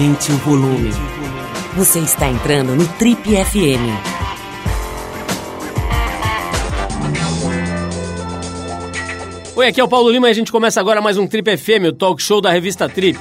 Aumente o volume. Você está entrando no Trip FM. Oi, aqui é o Paulo Lima e a gente começa agora mais um Trip FM, o talk show da revista Trip.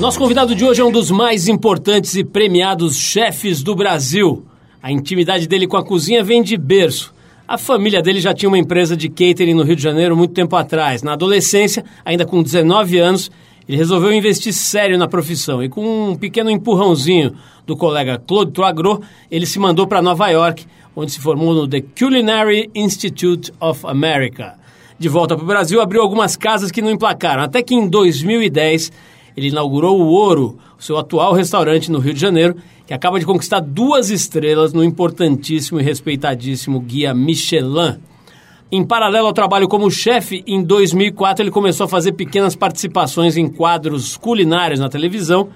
Nosso convidado de hoje é um dos mais importantes e premiados chefes do Brasil. A intimidade dele com a cozinha vem de berço. A família dele já tinha uma empresa de catering no Rio de Janeiro muito tempo atrás. Na adolescência, ainda com 19 anos, ele resolveu investir sério na profissão e com um pequeno empurrãozinho do colega Claude Troagro, ele se mandou para Nova York, onde se formou no The Culinary Institute of America. De volta para o Brasil, abriu algumas casas que não emplacaram, até que em 2010 ele inaugurou o Ouro, seu atual restaurante no Rio de Janeiro, que acaba de conquistar duas estrelas no importantíssimo e respeitadíssimo guia Michelin. Em paralelo ao trabalho como chefe, em 2004 ele começou a fazer pequenas participações em quadros culinários na televisão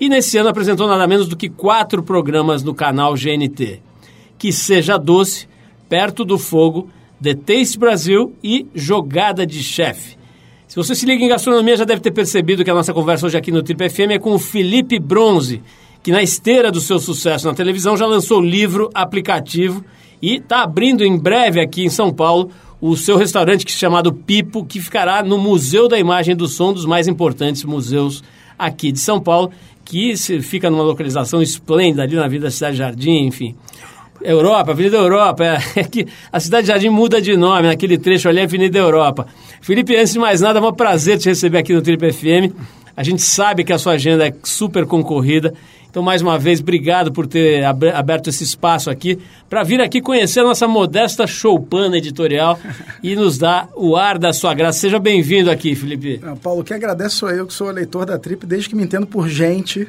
e nesse ano apresentou nada menos do que quatro programas no canal GNT. Que Seja Doce, Perto do Fogo, The Taste Brasil e Jogada de Chefe. Se você se liga em gastronomia, já deve ter percebido que a nossa conversa hoje aqui no Trip FM é com o Felipe Bronze, que na esteira do seu sucesso na televisão já lançou livro, aplicativo e está abrindo em breve aqui em São Paulo o seu restaurante que é chamado Pipo, que ficará no Museu da Imagem e do Som, dos mais importantes museus aqui de São Paulo, que fica numa localização esplêndida ali na Vida Cidade Jardim, enfim. Europa, Avenida Europa, é, é, que a Cidade Jardim muda de nome, naquele trecho ali é Avenida Europa. Felipe, antes de mais nada, é um prazer te receber aqui no Trip FM. A gente sabe que a sua agenda é super concorrida. Então, mais uma vez, obrigado por ter aberto esse espaço aqui para vir aqui conhecer a nossa modesta showpana editorial e nos dar o ar da sua graça. Seja bem-vindo aqui, Felipe. Paulo, que agradeço eu, que sou leitor da Trip desde que me entendo por gente.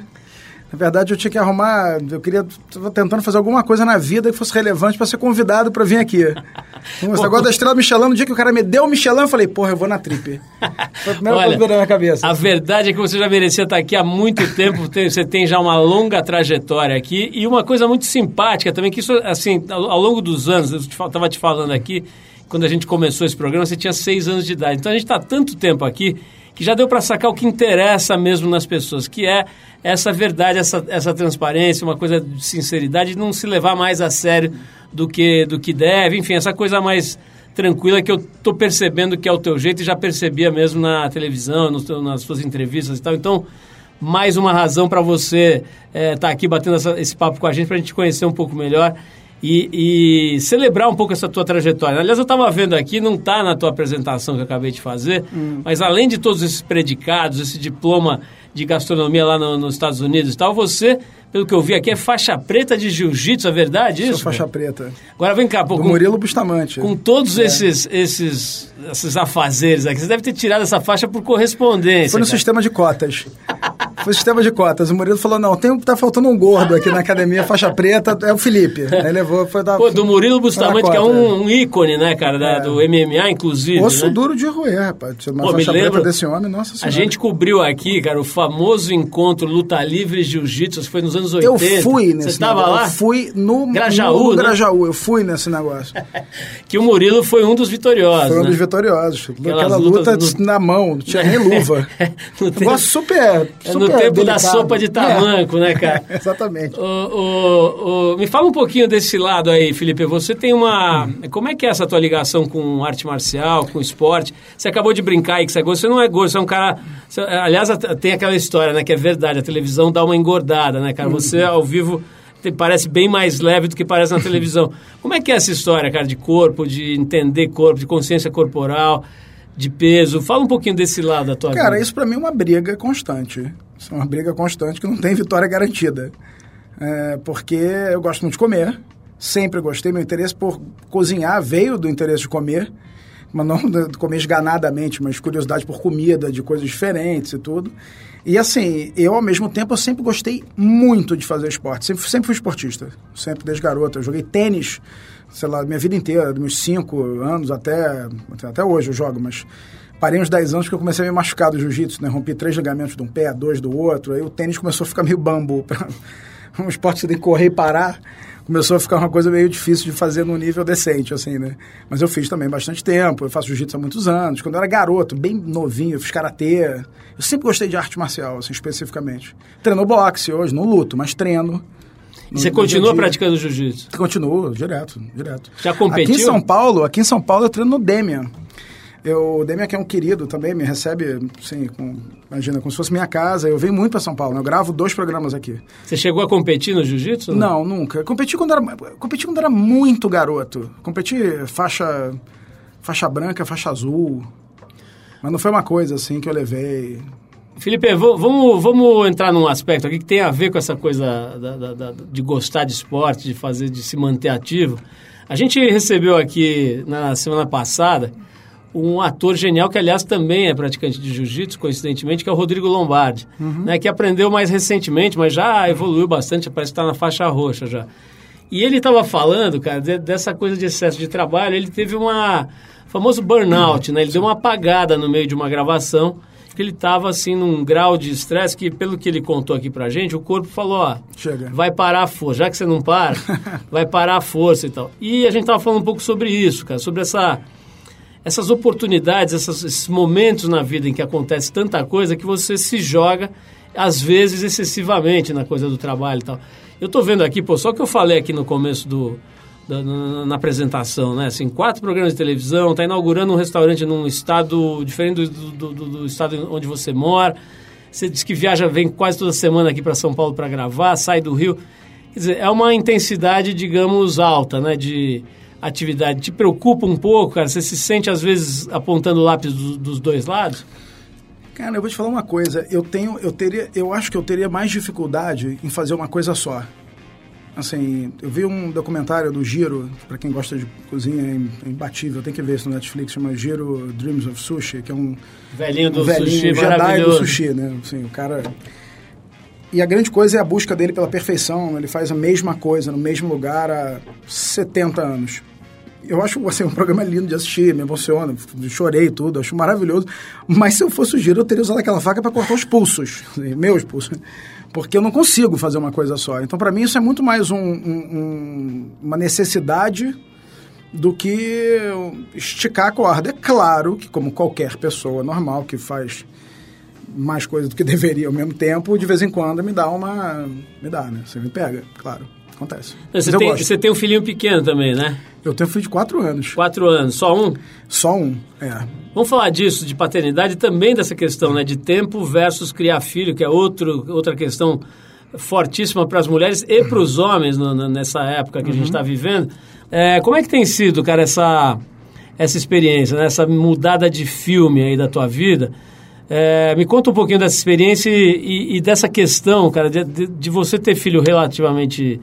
Na verdade, eu tinha que arrumar. Eu queria. Estava tentando fazer alguma coisa na vida que fosse relevante para ser convidado para vir aqui. Esse negócio da estrela Michelin, no dia que o cara me deu o Michelin, eu falei, porra, eu vou na trip. Foi a primeira Olha, coisa na minha cabeça. A verdade é que você já merecia estar aqui há muito tempo. Você tem já uma longa trajetória aqui. E uma coisa muito simpática também, que isso, assim, ao longo dos anos, eu estava te falando aqui, quando a gente começou esse programa, você tinha seis anos de idade. Então a gente está tanto tempo aqui que já deu para sacar o que interessa mesmo nas pessoas, que é essa verdade, essa, essa transparência, uma coisa de sinceridade, não se levar mais a sério do que, do que deve, enfim, essa coisa mais tranquila que eu estou percebendo que é o teu jeito e já percebia mesmo na televisão, no, nas suas entrevistas e tal. Então, mais uma razão para você estar é, tá aqui batendo essa, esse papo com a gente, para a gente conhecer um pouco melhor e, e, celebrar um pouco essa tua trajetória. Aliás, eu estava vendo aqui, não está na tua apresentação que eu acabei de fazer, hum. mas além de todos esses predicados, esse diploma de gastronomia lá no, nos Estados Unidos e tal, você, pelo que eu vi aqui, é faixa preta de jiu-jitsu, é verdade isso? Sou faixa preta. Agora vem cá, pô, com, Murilo Bustamante. Com todos é. esses, esses, esses afazeres aqui, você deve ter tirado essa faixa por correspondência. Foi no cara. sistema de cotas. Foi sistema de cotas. O Murilo falou: não, tem, tá faltando um gordo aqui na academia, faixa preta, é o Felipe. Aí levou, foi da. Pô, do Murilo Bustamante, que é um, um, ícone, né, cara, da, é. do MMA, inclusive. Osso né? duro de roer, rapaz. Uma Pô, faixa me lembro, preta desse homem, nossa senhora. A gente cobriu aqui, cara, o famoso encontro Luta Livre Jiu-Jitsu, foi nos anos 80. Eu fui nesse Você estava lá? Eu fui no Grajaú, no, no né? Grajaú, eu fui nesse negócio. que o Murilo foi um dos vitoriosos, Foi um né? dos vitoriosos. Aquelas Aquela luta no... na mão, não tinha nem luva. no tempo, negócio super, super No tempo delicado. da sopa de tamanco, é. né, cara? Exatamente. O, o, o, me fala um pouquinho desse lado aí, Felipe. Você tem uma... Hum. Como é que é essa tua ligação com arte marcial, com esporte? Você acabou de brincar aí que você é gordo. Você não é gordo, você é um cara... Você, aliás, tem aquela história, né, que é verdade. A televisão dá uma engordada, né, cara? Você, ao vivo parece bem mais leve do que parece na televisão. Como é que é essa história, cara, de corpo, de entender corpo, de consciência corporal, de peso? Fala um pouquinho desse lado da tua cara, vida. isso para mim é uma briga constante. Isso é uma briga constante que não tem vitória garantida. É, porque eu gosto muito de comer, sempre gostei. Meu interesse por cozinhar veio do interesse de comer, mas não de comer esganadamente, mas curiosidade por comida, de coisas diferentes e tudo. E assim, eu ao mesmo tempo eu sempre gostei muito de fazer esporte. Sempre, sempre fui esportista. Sempre desde garota. Eu joguei tênis, sei lá, minha vida inteira, dos meus 5 anos até, até hoje eu jogo, mas parei uns 10 anos porque eu comecei a me machucar do jiu-jitsu, né? Rompi três ligamentos de um pé, dois do outro. Aí o tênis começou a ficar meio bambu. um esporte que você tem que correr e parar. Começou a ficar uma coisa meio difícil de fazer num nível decente, assim, né? Mas eu fiz também bastante tempo, eu faço jiu-jitsu há muitos anos. Quando eu era garoto, bem novinho, eu fiz karatê. Eu sempre gostei de arte marcial, assim, especificamente. Treino boxe hoje, não luto, mas treino. E você continua praticando jiu-jitsu? Continuo, direto, direto. Já competiu? Aqui em São Paulo, aqui em São Paulo eu treino no Demian. Eu, o Demian que é um querido também, me recebe, assim, com, imagina, como se fosse minha casa. Eu venho muito para São Paulo, né? eu gravo dois programas aqui. Você chegou a competir no jiu-jitsu? Não, nunca. Competi quando era, competi quando era muito garoto. Competi faixa, faixa branca, faixa azul. Mas não foi uma coisa assim que eu levei. Felipe, vamos, vamos entrar num aspecto aqui que tem a ver com essa coisa da, da, da, de gostar de esporte, de fazer, de se manter ativo. A gente recebeu aqui na semana passada um ator genial que, aliás, também é praticante de jiu-jitsu, coincidentemente, que é o Rodrigo Lombardi, uhum. né, que aprendeu mais recentemente, mas já evoluiu bastante, parece que está na faixa roxa já. E ele estava falando, cara, de, dessa coisa de excesso de trabalho, ele teve uma famoso burnout, né? Ele deu uma apagada no meio de uma gravação, que ele estava assim num grau de estresse que, pelo que ele contou aqui pra gente, o corpo falou, ó, Chega. vai parar a força, já que você não para, vai parar a força e tal. E a gente estava falando um pouco sobre isso, cara, sobre essa essas oportunidades, essas, esses momentos na vida em que acontece tanta coisa que você se joga, às vezes, excessivamente na coisa do trabalho e tal. Eu estou vendo aqui, pô, só que eu falei aqui no começo do, da, na, na, apresentação, né? Assim, quatro programas de televisão, está inaugurando um restaurante num estado diferente do, do, do, do, estado onde você mora. Você diz que viaja, vem quase toda semana aqui para São Paulo para gravar, sai do Rio. Quer dizer, é uma intensidade, digamos, alta, né? De, atividade te preocupa um pouco, cara? Você se sente, às vezes, apontando o lápis do, dos dois lados? Cara, eu vou te falar uma coisa. Eu tenho, eu teria, eu acho que eu teria mais dificuldade em fazer uma coisa só. Assim, eu vi um documentário do Giro, para quem gosta de cozinha, é imbatível, tem que ver isso no Netflix, chama Giro Dreams of Sushi, que é um velhinho do um velhinho sushi, Jedi do sushi, né? Assim, o cara e a grande coisa é a busca dele pela perfeição. Né? Ele faz a mesma coisa no mesmo lugar há 70 anos. Eu acho assim, um programa lindo de assistir, me emociona, chorei tudo, acho maravilhoso. Mas se eu fosse o Giro, eu teria usado aquela faca para cortar os pulsos, assim, meus pulsos. Porque eu não consigo fazer uma coisa só. Então, para mim, isso é muito mais um, um, uma necessidade do que esticar a corda. É claro que, como qualquer pessoa normal que faz mais coisa do que deveria ao mesmo tempo, de vez em quando me dá uma. Me dá, né? Você me pega, claro. Acontece. Você tem, você tem um filhinho pequeno também, né? Eu tenho um filho de quatro anos. Quatro anos, só um? Só um, é. Vamos falar disso, de paternidade também dessa questão, né? De tempo versus criar filho, que é outro, outra questão fortíssima para as mulheres e para os homens no, no, nessa época que uhum. a gente está vivendo. É, como é que tem sido, cara, essa, essa experiência, né? essa mudada de filme aí da tua vida? É, me conta um pouquinho dessa experiência e, e dessa questão, cara, de, de, você ter filho relativamente,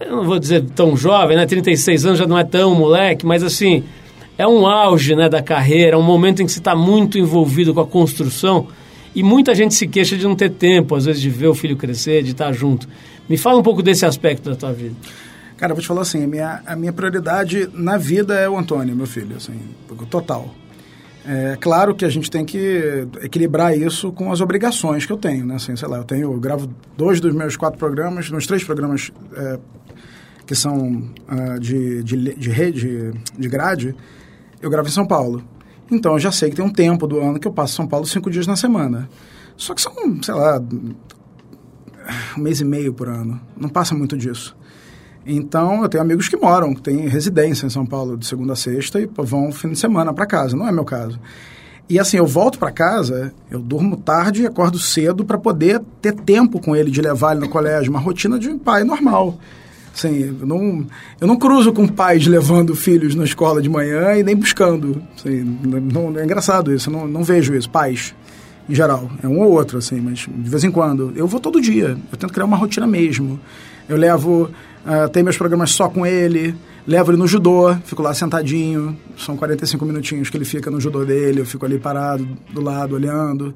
eu não vou dizer tão jovem, né? 36 anos já não é tão moleque, mas assim, é um auge né, da carreira, é um momento em que você está muito envolvido com a construção e muita gente se queixa de não ter tempo, às vezes, de ver o filho crescer, de estar junto. Me fala um pouco desse aspecto da tua vida. Cara, eu vou te falar assim, a minha, a minha prioridade na vida é o Antônio, meu filho, assim, total. É claro que a gente tem que equilibrar isso com as obrigações que eu tenho, né? Assim, sei lá, eu tenho, eu gravo dois dos meus quatro programas, nos três programas é, que são uh, de, de, de rede, de grade, eu gravo em São Paulo. Então eu já sei que tem um tempo do ano que eu passo em São Paulo cinco dias na semana. Só que são, sei lá, um mês e meio por ano. Não passa muito disso. Então, eu tenho amigos que moram, que têm residência em São Paulo de segunda a sexta e vão fim de semana para casa. Não é meu caso. E assim, eu volto para casa, eu durmo tarde e acordo cedo para poder ter tempo com ele, de levar ele no colégio, uma rotina de pai normal. Assim, eu não, eu não cruzo com pais levando filhos na escola de manhã e nem buscando. Assim, não, é engraçado isso, eu não, não vejo isso. Pais, em geral, é um ou outro, assim, mas de vez em quando. Eu vou todo dia, eu tento criar uma rotina mesmo. Eu levo Uh, tem meus programas só com ele, levo ele no judô, fico lá sentadinho, são 45 minutinhos que ele fica no judô dele, eu fico ali parado do lado, olhando.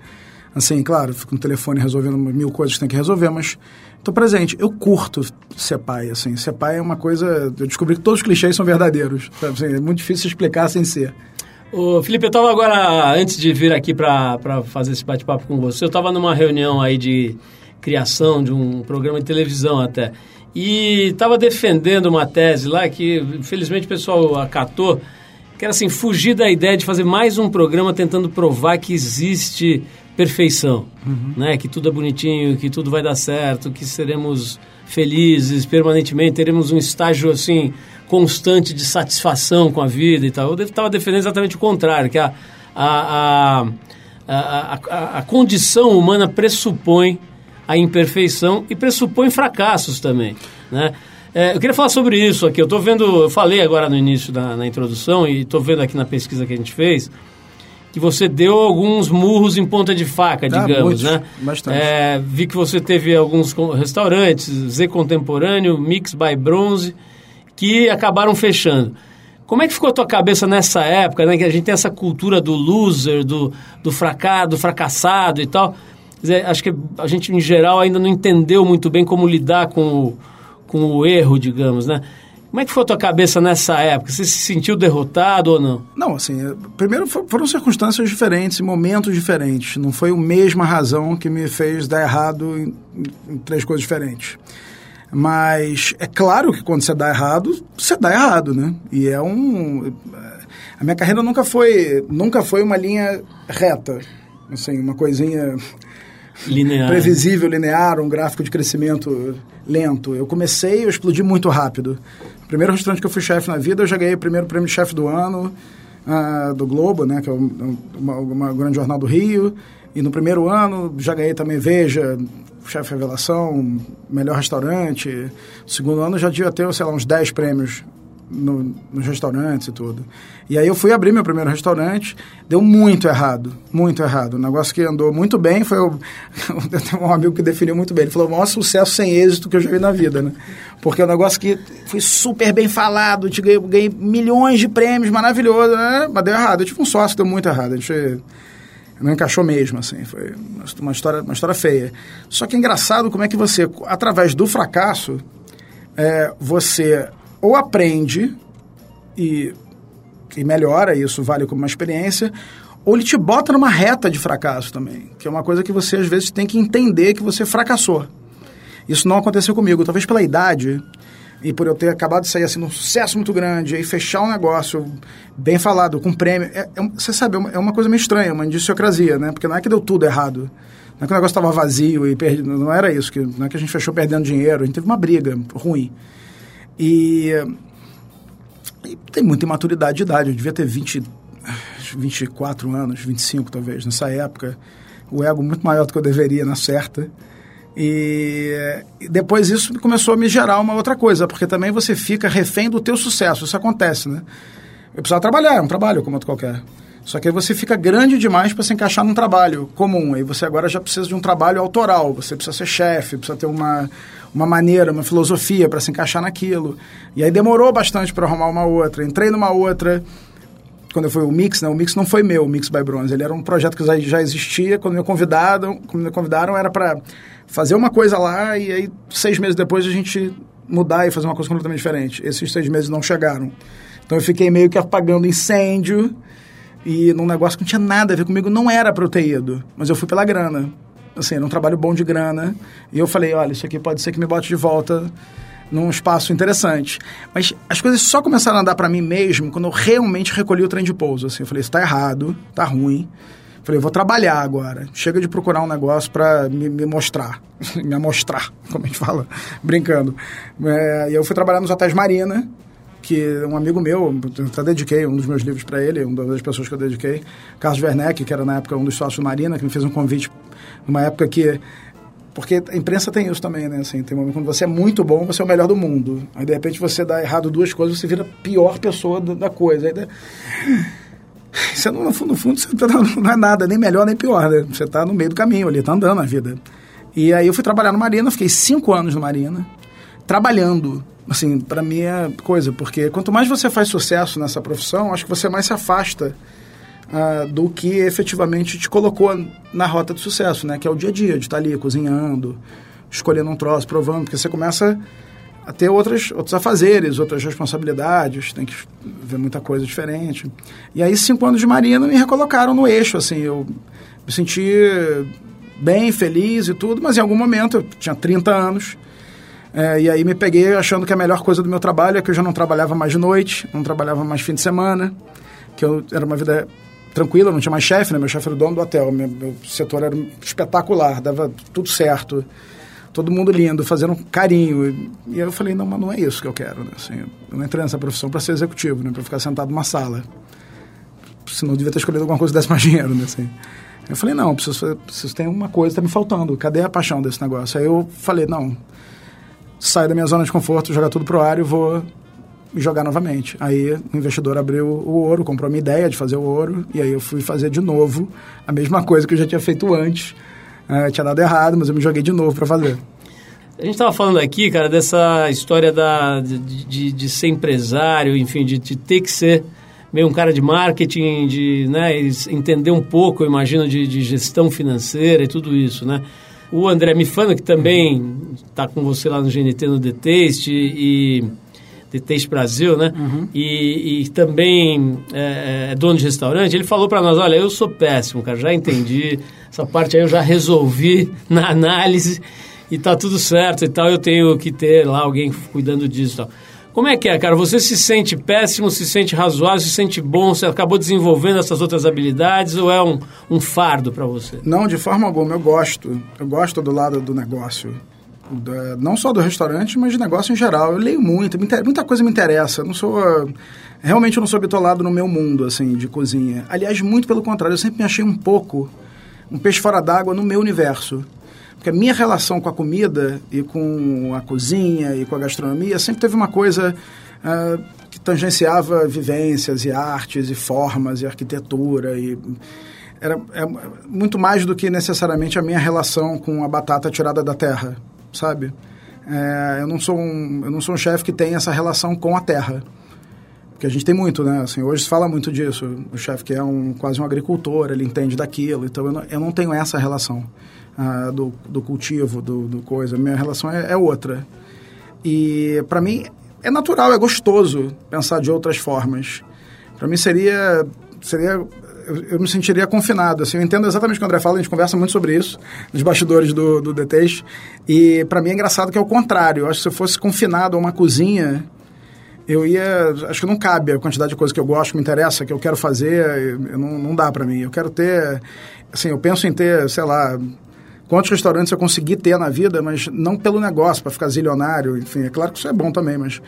Assim, claro, fico no telefone resolvendo mil coisas que tem que resolver, mas estou presente. Eu curto ser pai, assim. Ser pai é uma coisa... Eu descobri que todos os clichês são verdadeiros. Assim, é muito difícil explicar sem ser. Ô, Felipe, eu estava agora, antes de vir aqui para fazer esse bate-papo com você, eu estava numa reunião aí de criação de um programa de televisão até. E estava defendendo uma tese lá que, infelizmente, o pessoal acatou, que era assim, fugir da ideia de fazer mais um programa tentando provar que existe perfeição, uhum. né? Que tudo é bonitinho, que tudo vai dar certo, que seremos felizes permanentemente, teremos um estágio assim constante de satisfação com a vida e tal. Eu estava defendendo exatamente o contrário, que a, a, a, a, a condição humana pressupõe a imperfeição e pressupõe fracassos também, né? É, eu queria falar sobre isso aqui. Eu estou vendo, eu falei agora no início da na introdução e estou vendo aqui na pesquisa que a gente fez que você deu alguns murros em ponta de faca, ah, digamos, né? Bastante. É, vi que você teve alguns restaurantes, Z Contemporâneo, Mix by Bronze, que acabaram fechando. Como é que ficou a tua cabeça nessa época, né? Que a gente tem essa cultura do loser, do, do, fraca, do fracassado e tal. Dizer, acho que a gente, em geral, ainda não entendeu muito bem como lidar com o, com o erro, digamos, né? Como é que foi a tua cabeça nessa época? Você se sentiu derrotado ou não? Não, assim, é, primeiro foram circunstâncias diferentes, momentos diferentes. Não foi a mesma razão que me fez dar errado em, em três coisas diferentes. Mas é claro que quando você dá errado, você dá errado, né? E é um... A minha carreira nunca foi, nunca foi uma linha reta. Assim, uma coisinha linear. previsível, linear, um gráfico de crescimento lento. Eu comecei, eu explodi muito rápido. Primeiro restaurante que eu fui chefe na vida, eu já ganhei o primeiro prêmio de chefe do ano uh, do Globo, né, que é uma, uma grande jornal do Rio. E no primeiro ano já ganhei também Veja, chefe revelação, melhor restaurante. No segundo ano já devia ter, sei lá, uns 10 prêmios no, nos restaurantes e tudo. E aí eu fui abrir meu primeiro restaurante, deu muito errado, muito errado. O negócio que andou muito bem foi o, eu tenho um amigo que definiu muito bem. Ele falou: o maior sucesso sem êxito que eu já vi na vida, né? Porque é um negócio que foi super bem falado, te ganhei, ganhei milhões de prêmios, maravilhoso, né? Mas deu errado. Eu tive um sócio, deu muito errado. A gente não encaixou mesmo, assim, foi uma história, uma história feia. Só que é engraçado como é que você, através do fracasso, é, você ou aprende e, e melhora, isso vale como uma experiência, ou ele te bota numa reta de fracasso também, que é uma coisa que você às vezes tem que entender que você fracassou. Isso não aconteceu comigo, talvez pela idade e por eu ter acabado de sair assim num sucesso muito grande, aí fechar um negócio bem falado, com prêmio, é, é, você sabe, é uma coisa meio estranha, uma indiciocrasia, né? Porque não é que deu tudo errado. Não é que o negócio estava vazio e perdi, não era isso, que, não é que a gente fechou perdendo dinheiro, a gente teve uma briga ruim. E, e tem muita imaturidade de idade. Eu devia ter 20, 24 anos, 25 talvez, nessa época. O ego muito maior do que eu deveria, na certa. E, e, depois isso começou a me gerar uma outra coisa, porque também você fica refém do teu sucesso. Isso acontece, né? Eu precisava trabalhar, é um trabalho como outro qualquer. Só que aí você fica grande demais para se encaixar num trabalho comum. Aí você agora já precisa de um trabalho autoral. Você precisa ser chefe, precisa ter uma, uma maneira, uma filosofia para se encaixar naquilo. E aí demorou bastante para arrumar uma outra. Entrei numa outra. Quando eu fui o Mix, né? O Mix não foi meu, o Mix by Bronze. Ele era um projeto que já, já existia. Quando me convidaram, quando me convidaram era para fazer uma coisa lá e aí seis meses depois a gente mudar e fazer uma coisa completamente diferente. Esses seis meses não chegaram. Então eu fiquei meio que apagando incêndio e num negócio que não tinha nada a ver comigo, não era para eu ter ido, mas eu fui pela grana. Assim, era um trabalho bom de grana. E eu falei, olha, isso aqui pode ser que me bote de volta num espaço interessante. Mas as coisas só começaram a andar para mim mesmo quando eu realmente recolhi o trem de pouso. Assim, eu falei, isso tá errado, tá ruim. Falei, eu vou trabalhar agora. Chega de procurar um negócio para me, me, mostrar. me mostrar, como a gente fala, brincando. É, e eu fui trabalhar nos hotéis Marina, que um amigo meu, eu até dediquei um dos meus livros para ele, uma das pessoas que eu dediquei, Carlos Werneck, que era na época um dos sócios Marina, que me fez um convite numa época que porque a imprensa tem isso também, né? Assim, tem um momento quando você é muito bom, você é o melhor do mundo. Aí, de repente, você dá errado duas coisas, você vira a pior pessoa da coisa. Aí, você não, no fundo, no fundo, você tá, não é nada, nem melhor nem pior, né? Você está no meio do caminho ali, está andando a vida. E aí eu fui trabalhar no Marina, fiquei cinco anos no Marina, trabalhando assim, para mim é coisa, porque quanto mais você faz sucesso nessa profissão, acho que você mais se afasta uh, do que efetivamente te colocou na rota de sucesso, né? Que é o dia a dia, de estar ali cozinhando, escolhendo um troço, provando, porque você começa a ter outras, outros afazeres, outras responsabilidades, tem que ver muita coisa diferente. E aí, cinco anos de marina me recolocaram no eixo, assim, eu me senti bem, feliz e tudo, mas em algum momento, eu tinha 30 anos, é, e aí me peguei achando que a melhor coisa do meu trabalho é que eu já não trabalhava mais de noite, não trabalhava mais fim de semana, que eu era uma vida tranquila, não tinha mais chefe, né? Meu chefe era o dono do hotel, meu, meu setor era espetacular, dava tudo certo todo mundo lindo, fazendo carinho. E aí eu falei, não, mas não é isso que eu quero, né? Assim, eu não entrei nessa profissão para ser executivo, né? Para ficar sentado numa sala. Senão eu devia ter escolhido alguma coisa que desse mais dinheiro, né? Assim. Eu falei, não, preciso, preciso ter uma coisa, tá me faltando. Cadê a paixão desse negócio? Aí eu falei, não, saio da minha zona de conforto, jogar tudo pro ar e vou jogar novamente. Aí o investidor abriu o ouro, comprou a minha ideia de fazer o ouro, e aí eu fui fazer de novo a mesma coisa que eu já tinha feito antes, é, tinha dado errado, mas eu me joguei de novo para fazer. A gente estava falando aqui, cara, dessa história da, de, de, de ser empresário, enfim, de, de, ter que ser meio um cara de marketing, de né, entender um pouco, eu imagino, de, de gestão financeira e tudo isso, né? O André Mifano, que também está com você lá no GNT, no The Taste, e The Taste Brasil, né? Uhum. E, e, também é, é, dono de restaurante, ele falou para nós, olha, eu sou péssimo, cara, já entendi, essa parte aí eu já resolvi na análise e tá tudo certo e tal, eu tenho que ter lá alguém cuidando disso e tal. Como é que é, cara? Você se sente péssimo, se sente razoável, se sente bom, você acabou desenvolvendo essas outras habilidades ou é um, um fardo para você? Não, de forma alguma, eu gosto. Eu gosto do lado do negócio da, não só do restaurante, mas de negócio em geral. Eu leio muito, muita coisa me interessa. Eu não sou realmente eu não sou bitolado no meu mundo assim de cozinha. Aliás, muito pelo contrário, eu sempre me achei um pouco um peixe fora d'água no meu universo. Porque a minha relação com a comida e com a cozinha e com a gastronomia sempre teve uma coisa uh, que tangenciava vivências e artes e formas e arquitetura e era é, muito mais do que necessariamente a minha relação com a batata tirada da terra sabe? É, eu não sou um, eu não sou um chefe que tem essa relação com a terra. Porque a gente tem muito, né? Assim, hoje se fala muito disso. O chefe que é um, quase um agricultor, ele entende daquilo. Então, eu não, eu não tenho essa relação uh, do, do cultivo, do, do coisa. Minha relação é, é outra. E, para mim, é natural, é gostoso pensar de outras formas. Para mim, seria, seria eu, eu, me sentiria confinado. Assim, eu entendo exatamente o que o André fala, a gente conversa muito sobre isso nos bastidores do, do DTs. E para mim é engraçado que é o contrário. Eu acho que se eu fosse confinado a uma cozinha, eu ia. Acho que não cabe a quantidade de coisas que eu gosto, que me interessa, que eu quero fazer. Eu, não, não dá para mim. Eu quero ter. Assim, eu penso em ter, sei lá quantos restaurantes eu consegui ter na vida, mas não pelo negócio, para ficar zilionário, enfim, é claro que isso é bom também, mas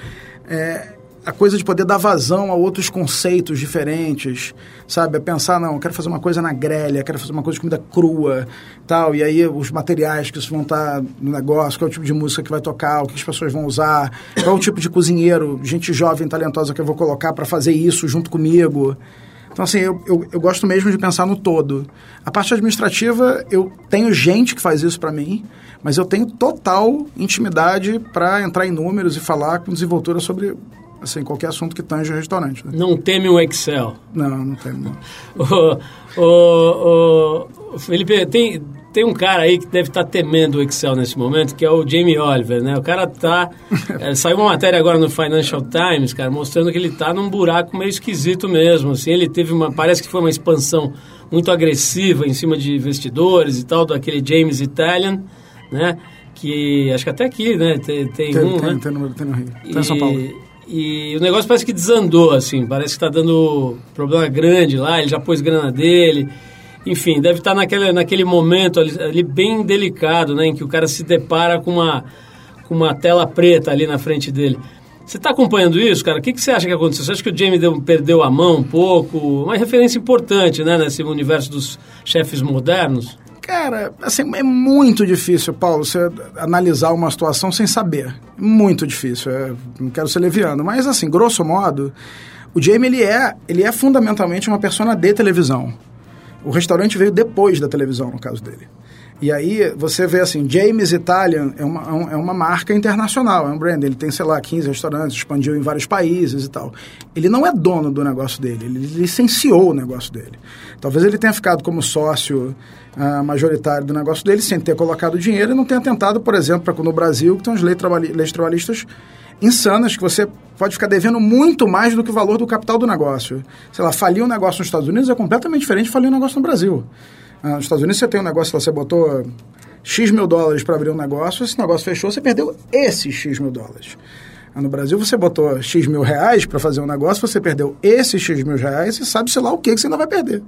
é, a coisa de poder dar vazão a outros conceitos diferentes, sabe? É pensar, não, eu quero fazer uma coisa na grelha, quero fazer uma coisa de comida crua, tal, e aí os materiais que vão estar no negócio, qual é o tipo de música que vai tocar, o que as pessoas vão usar, qual é o tipo de cozinheiro, gente jovem, talentosa que eu vou colocar para fazer isso junto comigo. Então, assim, eu, eu, eu, gosto mesmo de pensar no todo. A parte administrativa, eu tenho gente que faz isso para mim, mas eu tenho total intimidade para entrar em números e falar com desenvoltura sobre assim, qualquer assunto que tange o restaurante. Né? Não teme o Excel? Não, não teme, não. o, o, o, Felipe, tem, tem um cara aí que deve estar tá temendo o Excel nesse momento, que é o Jamie Oliver, né? O cara tá... é, saiu uma matéria agora no Financial Times, cara, mostrando que ele tá num buraco meio esquisito mesmo, assim. Ele teve uma... Parece que foi uma expansão muito agressiva em cima de investidores e tal, daquele James Italian, né? Que acho que até aqui, né? Tem, tem, tem um, tem, né? Tem no, tem no Rio. Tem em São Paulo. E o negócio parece que desandou, assim, parece que está dando problema grande lá, ele já pôs grana dele. Enfim, deve estar naquele, naquele momento ali, ali, bem delicado, né, em que o cara se depara com uma, com uma tela preta ali na frente dele. Você está acompanhando isso, cara? O que, que você acha que aconteceu? Você acha que o Jamie deu, perdeu a mão um pouco? Uma referência importante, né, nesse universo dos chefes modernos? Cara, assim, é muito difícil, Paulo, você analisar uma situação sem saber. Muito difícil. É, não quero ser leviano, mas assim, grosso modo, o Jamie ele é, ele é fundamentalmente uma persona de televisão. O restaurante veio depois da televisão, no caso dele. E aí você vê assim, James Italian é uma, é, é uma marca internacional, é um brand. Ele tem, sei lá, 15 restaurantes, expandiu em vários países e tal. Ele não é dono do negócio dele, ele licenciou o negócio dele. Talvez ele tenha ficado como sócio uh, majoritário do negócio dele sem ter colocado dinheiro e não tenha tentado, por exemplo, para no Brasil, que tem as leis, leis trabalhistas insanas que você pode ficar devendo muito mais do que o valor do capital do negócio. Sei lá, falir um negócio nos Estados Unidos é completamente diferente de falir um negócio no Brasil. Ah, nos Estados Unidos você tem um negócio você botou X mil dólares para abrir um negócio, esse negócio fechou, você perdeu esses X mil dólares. Ah, no Brasil, você botou X mil reais para fazer um negócio, você perdeu esses X mil reais e sabe, sei lá, o que, que você ainda vai perder.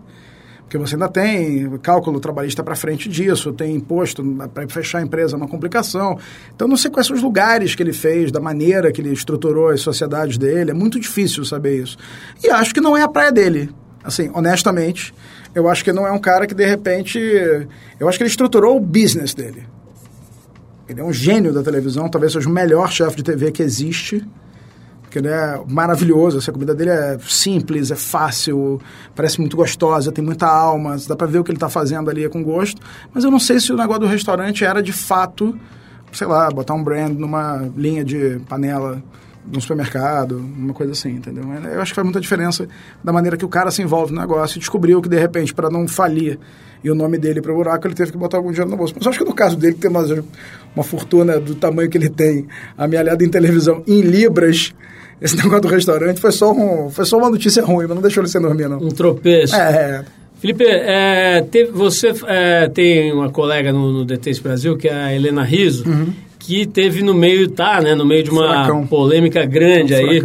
Porque você ainda tem cálculo trabalhista para frente disso, tem imposto para fechar a empresa, é uma complicação. Então, não sei quais são os lugares que ele fez, da maneira que ele estruturou as sociedades dele, é muito difícil saber isso. E acho que não é a praia dele. Assim, honestamente, eu acho que não é um cara que, de repente... Eu acho que ele estruturou o business dele. Ele é um gênio da televisão, talvez seja o melhor chefe de TV que existe. Ele é maravilhoso, a comida dele é simples, é fácil, parece muito gostosa, tem muita alma, dá para ver o que ele está fazendo ali com gosto. Mas eu não sei se o negócio do restaurante era de fato, sei lá, botar um brand numa linha de panela no supermercado, uma coisa assim, entendeu? Eu acho que faz muita diferença da maneira que o cara se envolve no negócio e descobriu que, de repente, para não falir e o nome dele para o buraco, ele teve que botar algum dinheiro no bolso. Mas acho que no caso dele, que tem uma, uma fortuna do tamanho que ele tem, amealhada em televisão, em libras, esse negócio do restaurante foi só, um, foi só uma notícia ruim, mas não deixou ele sem dormir, não. Um tropeço. É. Felipe, é, teve, você é, tem uma colega no, no DTS Brasil, que é a Helena Riso, uhum que teve no meio, tá, né, no meio de uma Furacão. polêmica grande aí.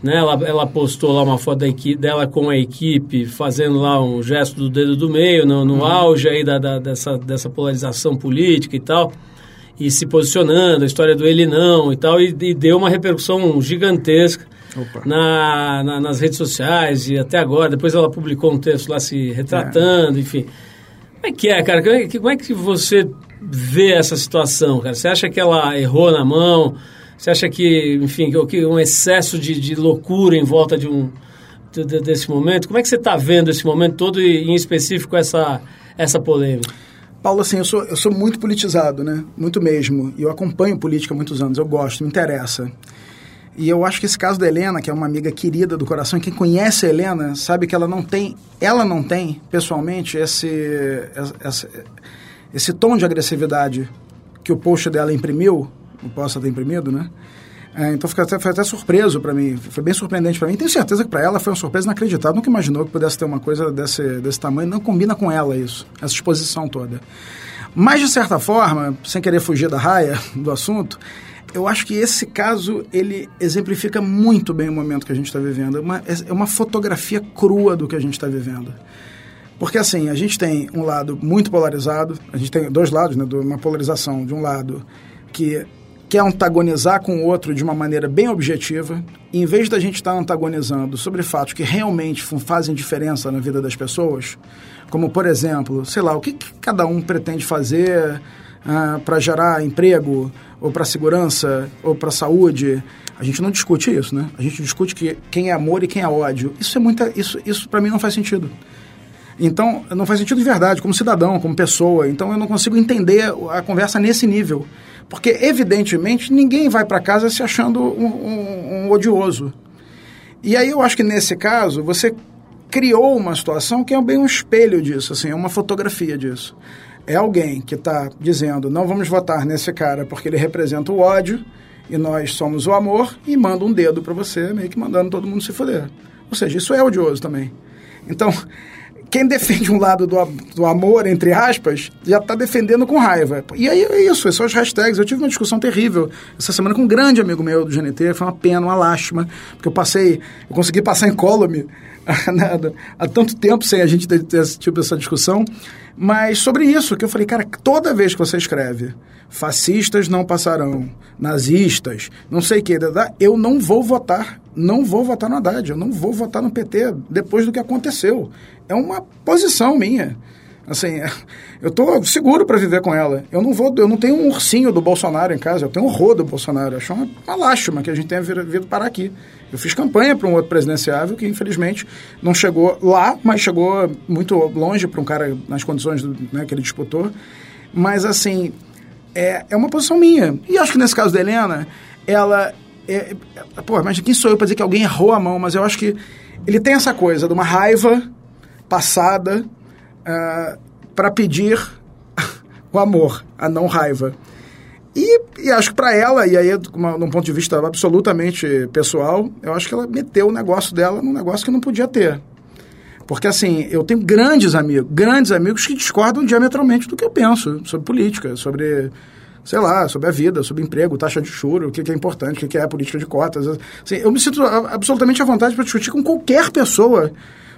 Né, ela, ela postou lá uma foto da equipe, dela com a equipe fazendo lá um gesto do dedo do meio no, no uhum. auge aí da, da, dessa, dessa polarização política e tal e se posicionando, a história do ele não e tal, e, e deu uma repercussão gigantesca na, na, nas redes sociais e até agora. Depois ela publicou um texto lá se retratando, é. enfim. Como é que é, cara? Como é que, como é que você vê essa situação, cara? Você acha que ela errou na mão? Você acha que, enfim, que um excesso de, de loucura em volta de um de, desse momento? Como é que você está vendo esse momento todo e, em específico, essa, essa polêmica? Paulo, assim, eu sou, eu sou muito politizado, né? Muito mesmo. E eu acompanho política há muitos anos. Eu gosto, me interessa. E eu acho que esse caso da Helena, que é uma amiga querida do coração, quem conhece a Helena sabe que ela não tem, ela não tem, pessoalmente, esse, essa, esse tom de agressividade que o post dela imprimiu, o posta ter imprimido, né? É, então foi até, foi até surpreso para mim, foi bem surpreendente para mim. Tenho certeza que para ela foi uma surpresa inacreditável. Nunca imaginou que pudesse ter uma coisa desse, desse tamanho. Não combina com ela isso, essa exposição toda. Mas, de certa forma, sem querer fugir da raia do assunto, eu acho que esse caso ele exemplifica muito bem o momento que a gente está vivendo. É uma, é uma fotografia crua do que a gente está vivendo. Porque assim, a gente tem um lado muito polarizado, a gente tem dois lados, né, uma polarização de um lado que quer antagonizar com o outro de uma maneira bem objetiva, e em vez da gente estar tá antagonizando sobre fatos que realmente fazem diferença na vida das pessoas, como por exemplo, sei lá, o que, que cada um pretende fazer ah, para gerar emprego, ou para segurança, ou para saúde, a gente não discute isso, né? A gente discute que quem é amor e quem é ódio. Isso é muita, isso, isso para mim não faz sentido. Então, não faz sentido de verdade, como cidadão, como pessoa. Então, eu não consigo entender a conversa nesse nível. Porque, evidentemente, ninguém vai para casa se achando um, um, um odioso. E aí eu acho que, nesse caso, você criou uma situação que é bem um espelho disso, assim, é uma fotografia disso. É alguém que está dizendo, não vamos votar nesse cara porque ele representa o ódio e nós somos o amor e manda um dedo para você, meio que mandando todo mundo se foder. Ou seja, isso é odioso também. Então, quem defende um lado do, do amor, entre aspas, já está defendendo com raiva. E aí é isso, são as hashtags. Eu tive uma discussão terrível essa semana com um grande amigo meu do GNT, foi uma pena, uma lástima, porque eu passei, eu consegui passar em column há tanto tempo sem a gente ter, tipo essa discussão, mas sobre isso, que eu falei, cara, toda vez que você escreve fascistas não passarão, nazistas, não sei o que, eu não vou votar, não vou votar no Haddad, eu não vou votar no PT depois do que aconteceu. É uma posição minha. Assim, eu tô seguro para viver com ela. Eu não vou, eu não tenho um ursinho do Bolsonaro em casa, eu tenho um horror do Bolsonaro. Eu acho uma, uma lástima que a gente tenha vindo parar aqui. Eu fiz campanha para um outro presidenciável que, infelizmente, não chegou lá, mas chegou muito longe para um cara nas condições do, né, que ele disputou. Mas, assim, é, é uma posição minha. E acho que nesse caso da Helena, ela. É, é, pô, mas quem sou eu para dizer que alguém errou a mão? Mas eu acho que ele tem essa coisa de uma raiva passada uh, ah, para pedir o amor, a não raiva. E, e acho que para ela, e aí, num ponto de vista absolutamente pessoal, eu acho que ela meteu o negócio dela num negócio que não podia ter. Porque, assim, eu tenho grandes amigos, grandes amigos que discordam diametralmente do que eu penso sobre política, sobre, sei lá, sobre a vida, sobre emprego, taxa de churo, o que, que é importante, o que, que é política de cotas. Assim, eu me sinto absolutamente à vontade para discutir com qualquer pessoa,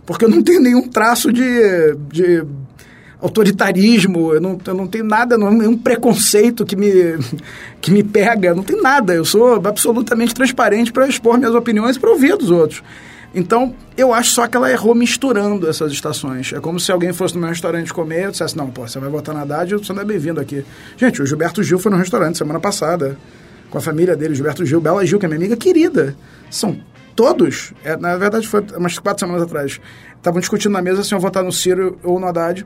porque eu não tenho nenhum traço de, de autoritarismo, eu não, eu não tenho nada, não, nenhum preconceito que me, que me pega, não tem nada. Eu sou absolutamente transparente para expor minhas opiniões e para ouvir dos outros. Então, eu acho só que ela errou misturando essas estações. É como se alguém fosse no meu restaurante comer e dissesse, não, pô, você vai votar na Haddad, você não é bem-vindo aqui. Gente, o Gilberto Gil foi no restaurante semana passada, com a família dele, Gilberto Gil, Bela Gil, que é minha amiga querida. São todos, é, na verdade foi umas quatro semanas atrás, estavam discutindo na mesa se iam votar no Ciro ou no Haddad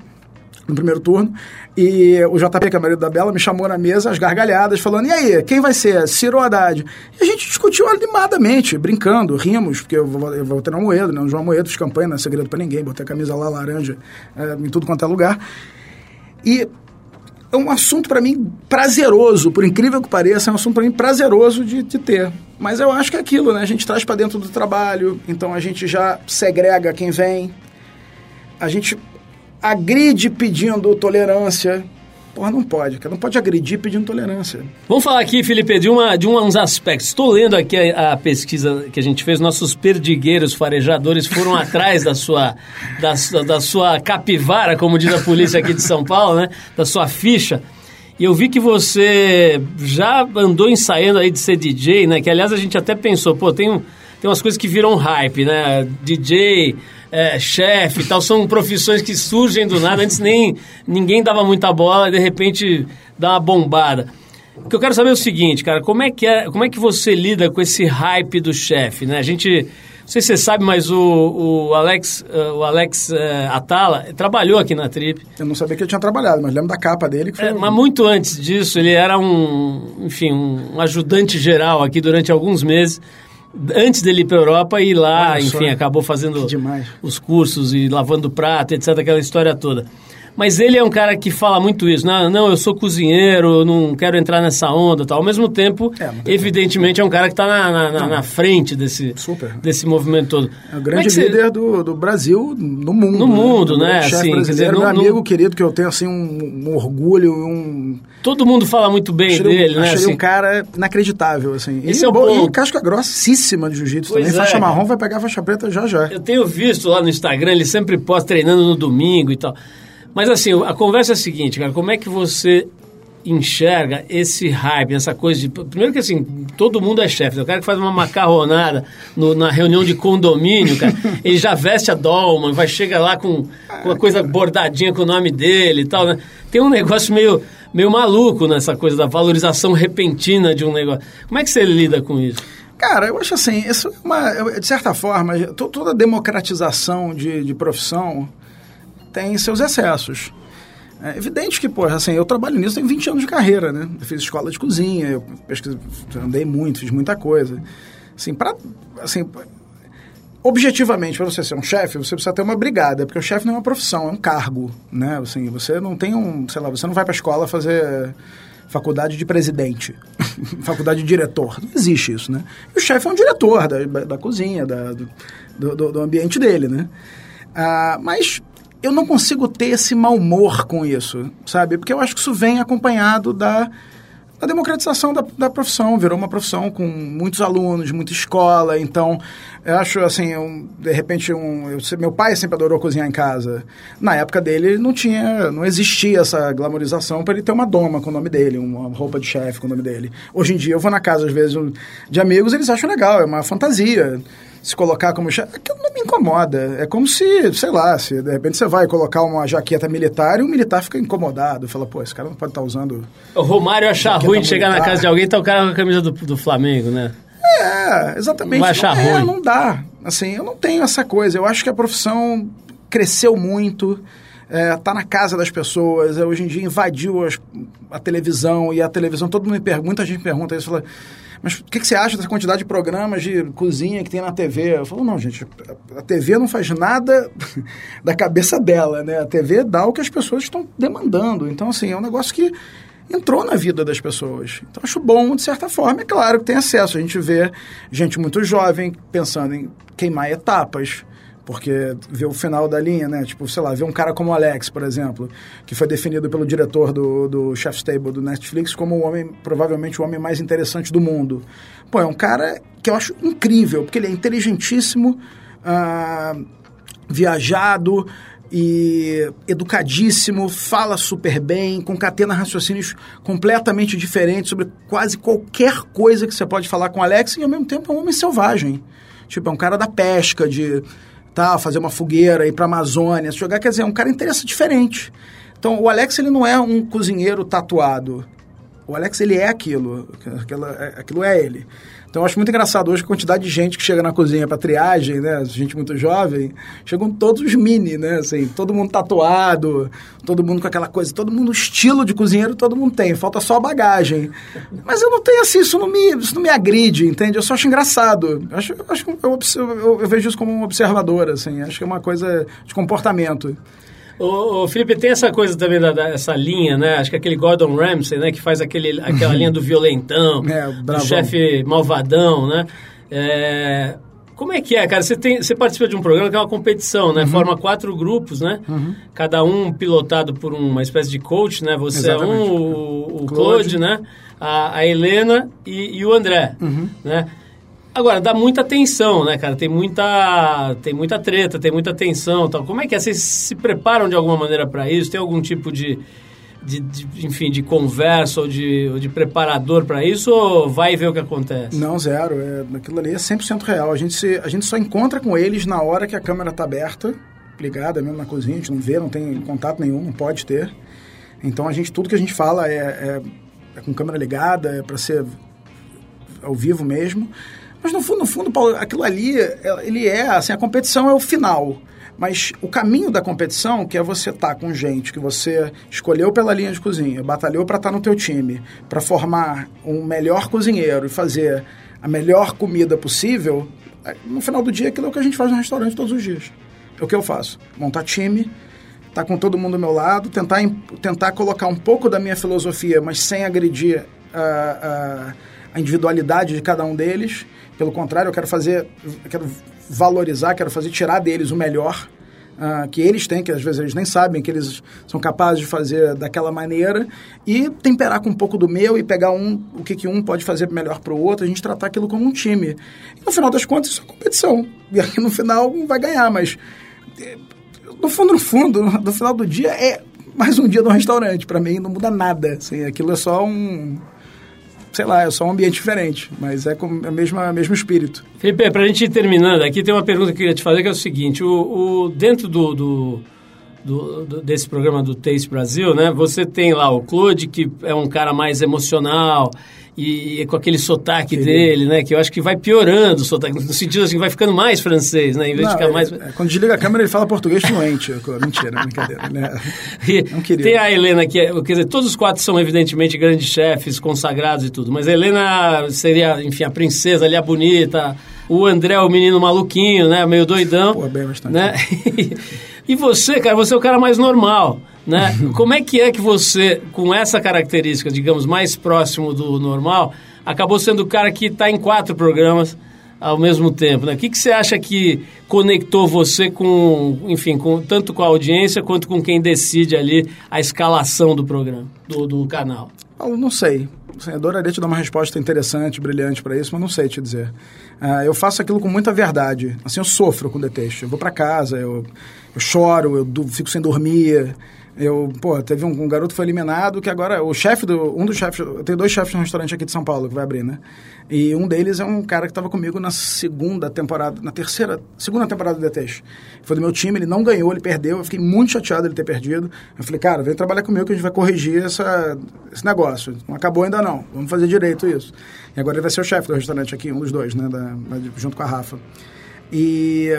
no primeiro turno. E o JP, que é o marido da Bela, me chamou na mesa, as gargalhadas, falando: e aí, quem vai ser? Ciro ou Haddad? E a gente discutiu animadamente, brincando, rimos, porque eu vou, ter no Moedo, né? O João Moedo fiz campanha, não é segredo pra ninguém, botei a camisa lá laranja é, em tudo quanto é lugar. E é um assunto para mim prazeroso, por incrível que pareça, é um assunto para mim prazeroso de, de, ter. Mas eu acho que é aquilo, né? A gente traz para dentro do trabalho, então a gente já segrega quem vem. A gente agride pedindo tolerância. Porra, não pode, cara. Não pode agredir pedindo tolerância. Vamos falar aqui, Felipe, de, uma, de uns aspectos. Estou lendo aqui a, a, pesquisa que a gente fez. Nossos perdigueiros farejadores foram atrás da sua, da, da sua capivara, como diz a polícia aqui de São Paulo, né? Da sua ficha. E eu vi que você já andou ensaiando aí de ser DJ, né? Que, aliás, a gente até pensou, pô, tem, tem umas coisas que viram hype, né? DJ é, chefe e tal, são profissões que surgem do nada, antes nem ninguém dava muita bola e de repente dá uma bombada. O que eu quero saber é o seguinte, cara, como é que, é, como é que você lida com esse hype do chefe, né? A gente, não sei se você sabe, mas o, o Alex, uh, o Alex uh, Atala trabalhou aqui na Trip. Eu não sabia que ele tinha trabalhado, mas lembro da capa dele. Que foi... É, mas muito antes disso, ele era um, enfim, um ajudante geral aqui durante alguns meses antes dele ir para a Europa e lá, enfim, acabou fazendo os cursos e lavando prato, etc, aquela história toda. Mas ele é um cara que fala muito isso. Não, não eu sou cozinheiro, não quero entrar nessa onda tal. Ao mesmo tempo, é, evidentemente, é um cara que está na, na, na, frente desse, desse movimento todo. É o grande é líder você... do, do Brasil no mundo. No mundo, né? né? Assim, brasileiro, dizer, meu amigo querido, que eu tenho assim um, um orgulho, um... Todo mundo fala muito bem achei dele, um, né? Achei assim. um cara inacreditável, assim. Esse e, é o bom. E casca grossíssima de jiu-jitsu também. É. Faixa marrom vai pegar faixa preta já já. Eu tenho visto lá no Instagram, ele sempre posta treinando no domingo e tal. Mas assim, a conversa é a seguinte, cara, como é que você enxerga esse hype, essa coisa de... Primeiro que assim, todo mundo é chefe. O cara que faz uma macarronada no, na reunião de condomínio, cara, ele já veste a dolma, vai chegar lá com, com uma coisa bordadinha com o nome dele e tal, né? Tem um negócio meio, meio maluco nessa coisa da valorização repentina de um negócio. Como é que você lida com isso? Cara, eu acho assim, isso é uma, de certa forma, toda democratização de, de profissão tem seus excessos. É evidente que, pô, assim, eu trabalho nisso, tenho 20 anos de carreira, né? Eu fiz escola de cozinha, eu pesquisei, andei muito, fiz muita coisa. Assim, para assim, objetivamente, para você ser um chefe, você precisa ter uma brigada, porque o chefe não é uma profissão, é um cargo, né? Assim, você não tem um, sei lá, você não vai para a escola fazer faculdade de presidente, faculdade de diretor. Não existe isso, né? E o chefe é um diretor da, da cozinha, da, do, do, do ambiente dele, né? Ah, mas eu não consigo ter esse mau humor com isso, sabe? Porque eu acho que isso vem acompanhado da, da democratização da, da profissão. Virou uma profissão com muitos alunos, muita escola. Então, eu acho assim, um, de repente, um, eu, meu pai sempre adorou cozinhar em casa. Na época dele, não tinha, não existia essa glamorização para ele ter uma doma com o nome dele, uma roupa de chefe com o nome dele. Hoje em dia, eu vou na casa, às vezes, de amigos, eles acham legal, é uma fantasia se colocar como aquilo não me incomoda. É como se, sei lá, se de repente você vai colocar uma jaqueta militar e o militar fica incomodado. Fala, pô, esse cara não pode estar tá usando. O Romário achar ruim de chegar na casa de alguém e tá o cara com a camisa do, do Flamengo, né? É, exatamente. Vai achar não, ruim. É, não dá. Assim, eu não tenho essa coisa. Eu acho que a profissão cresceu muito. É, tá na casa das pessoas, é, hoje em dia invadiu as, a televisão e a televisão, todo mundo me pergunta, muita gente pergunta isso, fala, mas o que, que, você acha dessa quantidade de programas de cozinha que tem na TV? Eu falo, não, gente, a TV não faz nada da cabeça dela, né? A TV dá o que as pessoas estão demandando. Então, assim, é um negócio que entrou na vida das pessoas. Então, acho bom, de certa forma. É claro que tem acesso. A gente vê gente muito jovem pensando em queimar etapas, Porque ver o final da linha, né? Tipo, sei lá, ver um cara como Alex, por exemplo, que foi definido pelo diretor do, do Chef's Table do Netflix como o homem, provavelmente o homem mais interessante do mundo. Pô, é um cara que eu acho incrível, porque ele é inteligentíssimo, ah, viajado e educadíssimo, fala super bem, concatena raciocínios completamente diferentes sobre quase qualquer coisa que você pode falar com o Alex e ao mesmo tempo é um homem selvagem. Tipo, é um cara da pesca, de tá, fazer uma fogueira, ir para a Amazônia, jogar, quer dizer, é um cara interessa diferente. Então, o Alex ele não é um cozinheiro tatuado. O Alex ele é aquilo, aquilo, é, aquilo é ele. Então eu acho muito engraçado hoje a quantidade de gente que chega na cozinha para triagem, né? Gente muito jovem, chegam todos mini, né? Assim, todo mundo tatuado, todo mundo com aquela coisa, todo mundo estilo de cozinheiro, todo mundo tem, falta só a bagagem. Mas eu não tenho assim, isso não me, isso não me agride, entende? Eu só acho engraçado. Eu, acho, eu, acho, eu, eu, eu vejo isso como um observador, assim, acho que é uma coisa de comportamento. O, Felipe, tem essa coisa também, da, da, essa linha, né? Acho que aquele Gordon Ramsay, né? Que faz aquele, aquela linha do violentão, é, do chefe malvadão, né? É, como é que é, cara? Você, tem, você participa de um programa que é uma competição, né? Uhum. Forma quatro grupos, né? Uhum. Cada um pilotado por uma espécie de coach, né? Você Exatamente. é um, o, o Claude, Claude, né? A, a Helena e, e, o André, uhum. né? Agora, dá muita tensão, né, cara? Tem muita, tem muita treta, tem muita tensão tal. Como é que é? Vocês se preparam de alguma maneira para isso? Tem algum tipo de, de, de, enfim, de conversa ou de, ou de preparador para isso? Ou vai ver o que acontece? Não, zero. É, aquilo ali é 100% real. A gente, se, a gente só encontra com eles na hora que a câmera está aberta, ligada mesmo na cozinha. A gente não vê, não tem contato nenhum, não pode ter. Então, a gente, tudo que a gente fala é, é, é com câmera ligada, é para ser ao vivo mesmo. Mas no fundo, no fundo, Paulo, aquilo ali, é, ele é, assim, a competição é o final. Mas o caminho da competição, que é você estar tá com gente que você escolheu pela linha de cozinha, batalhou para estar tá no teu time, para formar um melhor cozinheiro e fazer a melhor comida possível, é, no final do dia aquilo é o que a gente faz no restaurante todos os dias. É o que eu faço. Montar time, estar tá com todo mundo do meu lado, tentar, tentar colocar um pouco da minha filosofia, mas sem agredir a, a, a individualidade de cada um deles pelo contrário, eu quero fazer, eu quero valorizar, quero fazer tirar deles o melhor uh, que eles têm, que às vezes eles nem sabem que eles são capazes de fazer daquela maneira, e temperar com um pouco do meu e pegar um, o que, que um pode fazer melhor para o outro, a gente tratar aquilo como um time. E no final das contas, isso é competição. E aqui no final um vai ganhar, mas eh, no fundo, no fundo, no final do dia é mais um dia no restaurante. Para mim não muda nada. Assim, aquilo é só um sei lá, é só um ambiente diferente, mas é com o mesmo, mesmo espírito. Felipe, para a gente ir terminando aqui, tem uma pergunta que eu queria te fazer, que é o seguinte, o, o dentro do, do, do, do, desse programa do Taste Brasil, né, você tem lá o Claude, que é um cara mais emocional, e, com aquele sotaque dele, né? Que eu acho que vai piorando o sotaque, no sentido assim, vai ficando mais francês, né? Em vez Não, de ficar é, mais... É, quando desliga a câmera, ele fala português fluente. Mentira, brincadeira. Né? Queria. Tem a Helena, que é, quer dizer, todos os quatro são evidentemente grandes chefes, consagrados e tudo, mas a Helena seria, enfim, a princesa ali, a bonita, o André, o menino maluquinho, né? Meio doidão. Pô, bem bastante. Né? e você, cara, você é o cara mais normal. Né? Como é que é que você, com essa característica, digamos, mais próximo do normal, acabou sendo o cara que está em quatro programas ao mesmo tempo, né? O que, que você acha que conectou você com, enfim, com, tanto com a audiência quanto com quem decide ali a escalação do programa, do, do canal? Paulo, não sei. Assim, adoraria te dar uma resposta interessante, brilhante para isso, mas não sei te dizer. Uh, eu faço aquilo com muita verdade. Assim, eu sofro com detesto. Eu vou para casa, eu, eu choro, eu fico sem dormir, eu, pô, teve um, um, garoto que foi eliminado que agora, o chefe do, um dos chefes, eu tenho dois chefes no restaurante aqui de São Paulo que vai abrir, né? E um deles é um cara que estava comigo na segunda temporada, na terceira, segunda temporada do DTS. Foi do meu time, ele não ganhou, ele perdeu, eu fiquei muito chateado ele ter perdido. Eu falei, cara, vem trabalhar comigo que a gente vai corrigir essa, esse negócio. Não acabou ainda não, vamos fazer direito isso. E agora ele vai ser o chefe do restaurante aqui, um dos dois, né, da, junto com a Rafa. E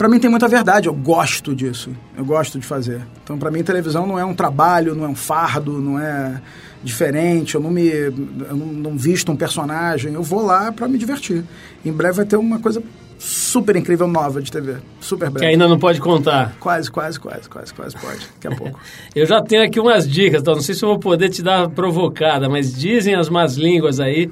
para mim tem muita verdade, eu gosto disso, eu gosto de fazer. Então, para mim, televisão não é um trabalho, não é um fardo, não é diferente, eu não me eu não, não visto um personagem, eu vou lá para me divertir. Em breve vai ter uma coisa super incrível nova de TV, super breve. Que ainda não pode contar. Quase, quase, quase, quase, quase pode, daqui a pouco. eu já tenho aqui umas dicas, então não sei se eu vou poder te dar provocada, mas dizem as más línguas aí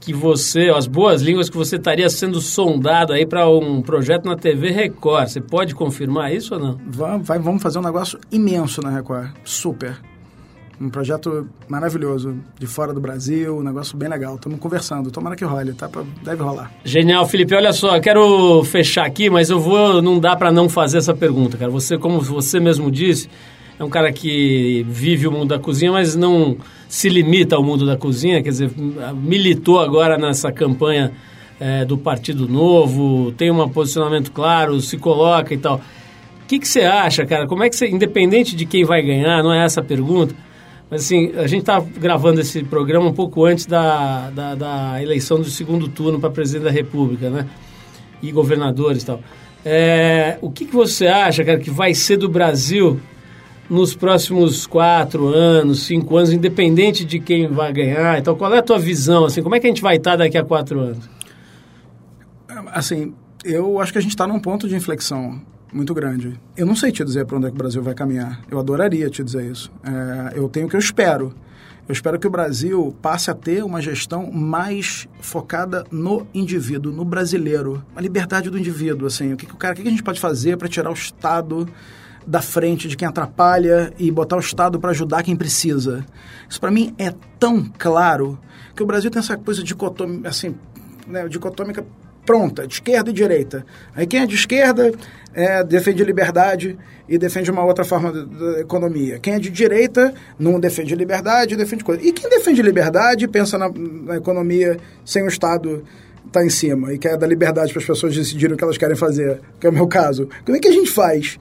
que você, as boas línguas que você estaria sendo sondado aí para um projeto na TV Record. Você pode confirmar isso ou não? Vamos, vai, vamos fazer um negócio imenso na Record. Super. Um projeto maravilhoso, de fora do Brasil, um negócio bem legal. Estamos conversando, tomara que role, tá? Deve rolar. Genial, Felipe. Olha só, quero fechar aqui, mas eu vou. Não dá para não fazer essa pergunta, cara. Você, como você mesmo disse, é um cara que vive o mundo da cozinha, mas não se limita ao mundo da cozinha, quer dizer, militou agora nessa campanha é, do Partido Novo, tem um posicionamento claro, se coloca e tal. O que, que você acha, cara? Como é que você, independente de quem vai ganhar, não é essa a pergunta, mas assim, a gente está gravando esse programa um pouco antes da, da, da eleição do segundo turno para presidente da República, né? E governadores e tal. É, o que, que você acha, cara, que vai ser do Brasil nos próximos quatro anos, cinco anos, independente de quem vai ganhar? Então, qual é a tua visão? Assim, como é que a gente vai estar daqui a quatro anos? Assim, eu acho que a gente está num ponto de inflexão muito grande. Eu não sei te dizer para onde é que o Brasil vai caminhar. Eu adoraria te dizer isso. É, eu tenho o que eu espero. Eu espero que o Brasil passe a ter uma gestão mais focada no indivíduo, no brasileiro, a liberdade do indivíduo, assim, o que, que o cara, o que a gente pode fazer para tirar o Estado da frente de quem atrapalha e botar o Estado para ajudar quem precisa. Isso para mim é tão claro que o Brasil tem essa coisa dicotômica, assim, né, dicotômica pronta, de esquerda e direita. Aí quem é de esquerda é, defende liberdade e defende uma outra forma da economia. Quem é de direita não defende liberdade, defende coisa. E quem defende liberdade pensa na, na economia sem o Estado tá em cima e quer dar liberdade para as pessoas decidirem o que elas querem fazer, que é o meu caso. Como é que a gente faz?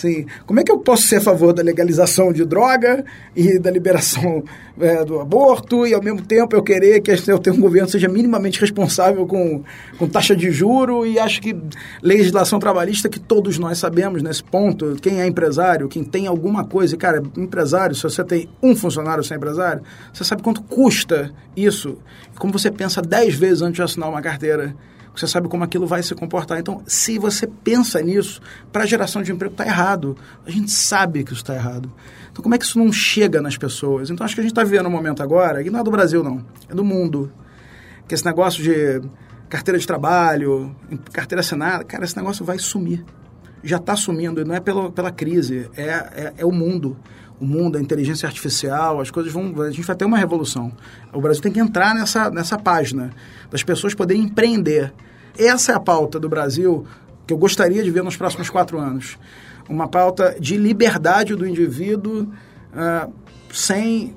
Assim, como é que eu posso ser a favor da legalização de droga e da liberação é, do aborto e, ao mesmo tempo, eu querer que eu tenha um governo seja minimamente responsável com, com taxa de juro e acho que legislação trabalhista que todos nós sabemos nesse ponto, quem é empresário, quem tem alguma coisa, cara, empresário, se você tem um funcionário sem empresário, você sabe quanto custa isso, como você pensa dez vezes antes de assinar uma carteira você sabe como aquilo vai se comportar. Então, se você pensa nisso, para a geração de emprego está errado. A gente sabe que isso está errado. Então, como é que isso não chega nas pessoas? Então, acho que a gente está vivendo um momento agora, e não é do Brasil, não, é do mundo. Que esse negócio de carteira de trabalho, carteira assinada, cara, esse negócio vai sumir. Já está sumindo, e não é pela, pela crise, é, é, é o mundo o mundo, a inteligência artificial, as coisas vão. A gente vai ter uma revolução. O Brasil tem que entrar nessa, nessa página, das pessoas poderem empreender. Essa é a pauta do Brasil que eu gostaria de ver nos próximos quatro anos. Uma pauta de liberdade do indivíduo uh, sem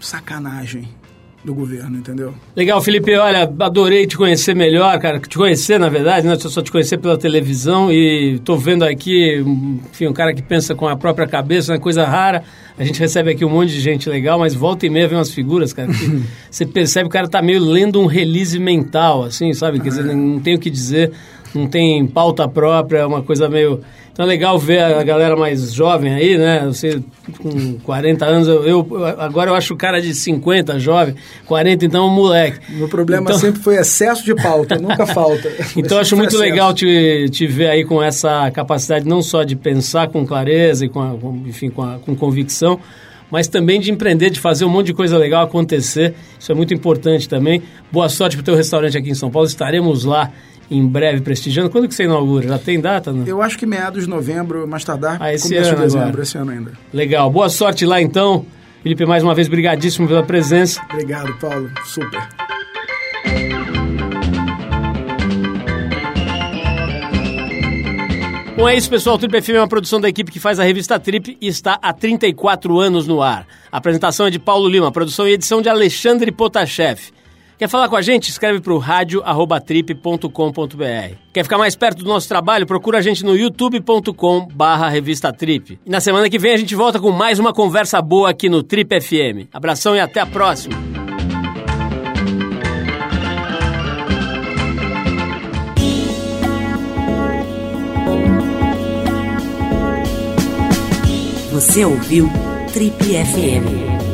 sacanagem do governo, entendeu? Legal, Felipe. Olha, adorei te conhecer melhor, cara. Te conhecer, na verdade, né? Só te conhecer pela televisão e tô vendo aqui, enfim, um cara que pensa com a própria cabeça, uma coisa rara. A gente recebe aqui um monte de gente legal, mas volta e meia vem umas figuras, cara, que você percebe que o cara tá meio lendo um release mental, assim, sabe? Quer dizer, não tem o que dizer, não tem pauta própria, é uma coisa meio então é legal ver a galera mais jovem aí, né? Você com 40 anos, eu, eu agora eu acho o cara de 50 jovem, 40 então é um moleque. Meu problema então... sempre foi excesso de pauta, nunca falta. então acho muito excesso. legal te, te ver aí com essa capacidade não só de pensar com clareza e com, a, com enfim, com, a, com convicção, mas também de empreender, de fazer um monte de coisa legal acontecer. Isso é muito importante também. Boa sorte para o teu restaurante aqui em São Paulo. Estaremos lá em breve prestigiando. Quando que você inaugura? Já tem data? Não? Eu acho que meados de novembro, mais tardar, ah, esse começo ano de dezembro, agora. esse ano ainda. Legal. Boa sorte lá então. Felipe, mais uma vez, brigadíssimo pela presença. Obrigado, Paulo. Super. Bom, é isso, pessoal. Trip FM é uma produção da equipe que faz a revista Trip e está há 34 anos no ar. A apresentação é de Paulo Lima, produção e edição de Alexandre Potashev. Quer falar com a gente? Escreve para o rádio.trip.com.br. Quer ficar mais perto do nosso trabalho? Procura a gente no youtube.com barra revista Trip. E na semana que vem a gente volta com mais uma conversa boa aqui no Trip FM. Abração e até a próxima! Você ouviu Trip FM.